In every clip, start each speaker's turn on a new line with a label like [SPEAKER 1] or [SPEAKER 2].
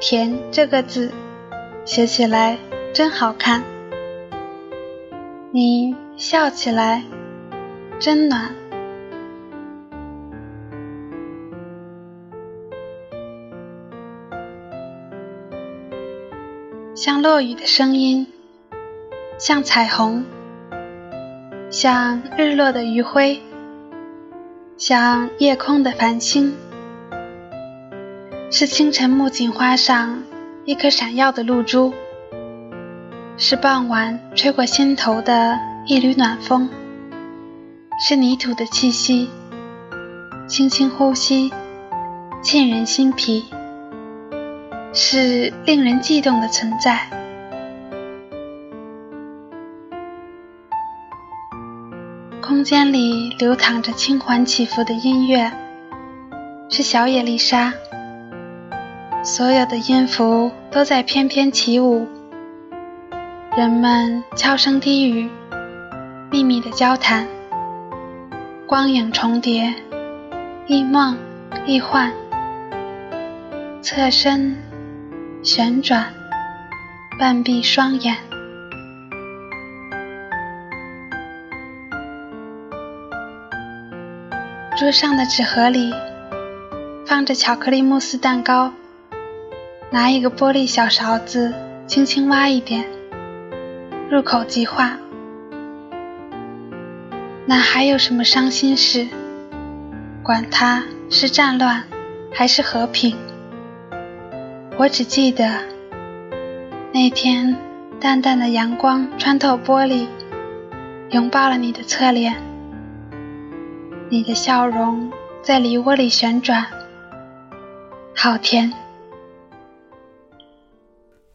[SPEAKER 1] 甜”这个字，写起来真好看。你笑起来真暖，像落雨的声音，像彩虹，像日落的余晖，像夜空的繁星，是清晨木槿花上一颗闪耀的露珠。是傍晚吹过心头的一缕暖风，是泥土的气息，轻轻呼吸，沁人心脾，是令人悸动的存在。空间里流淌着轻缓起伏的音乐，是小野丽莎，所有的音符都在翩翩起舞。人们悄声低语，秘密的交谈，光影重叠，一梦一幻，侧身旋转，半闭双眼。桌上的纸盒里放着巧克力慕斯蛋糕，拿一个玻璃小勺子，轻轻挖一点。入口即化，那还有什么伤心事？管它是战乱还是和平，我只记得那天淡淡的阳光穿透玻璃，拥抱了你的侧脸，你的笑容在梨窝里旋转，好甜。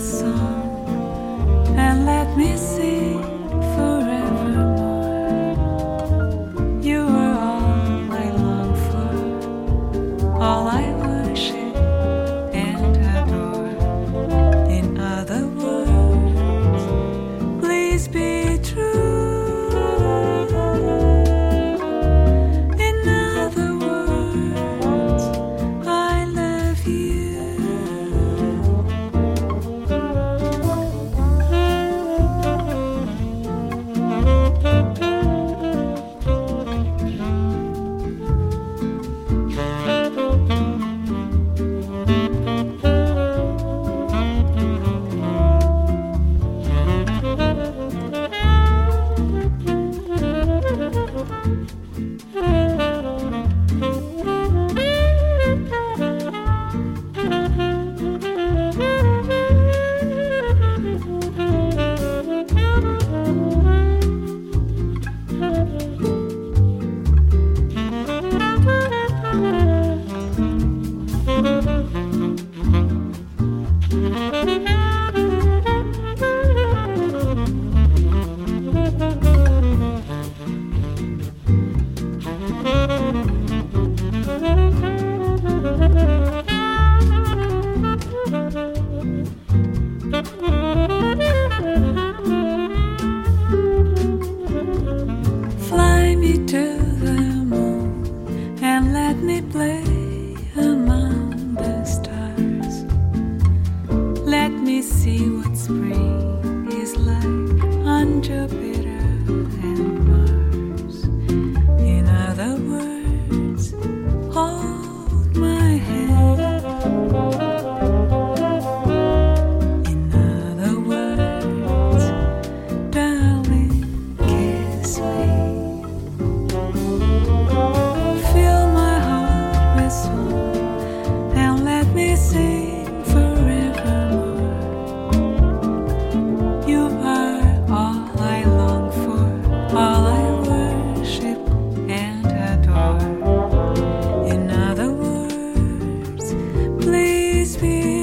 [SPEAKER 2] Song. And let me sing see what spring is like on Jupiter. be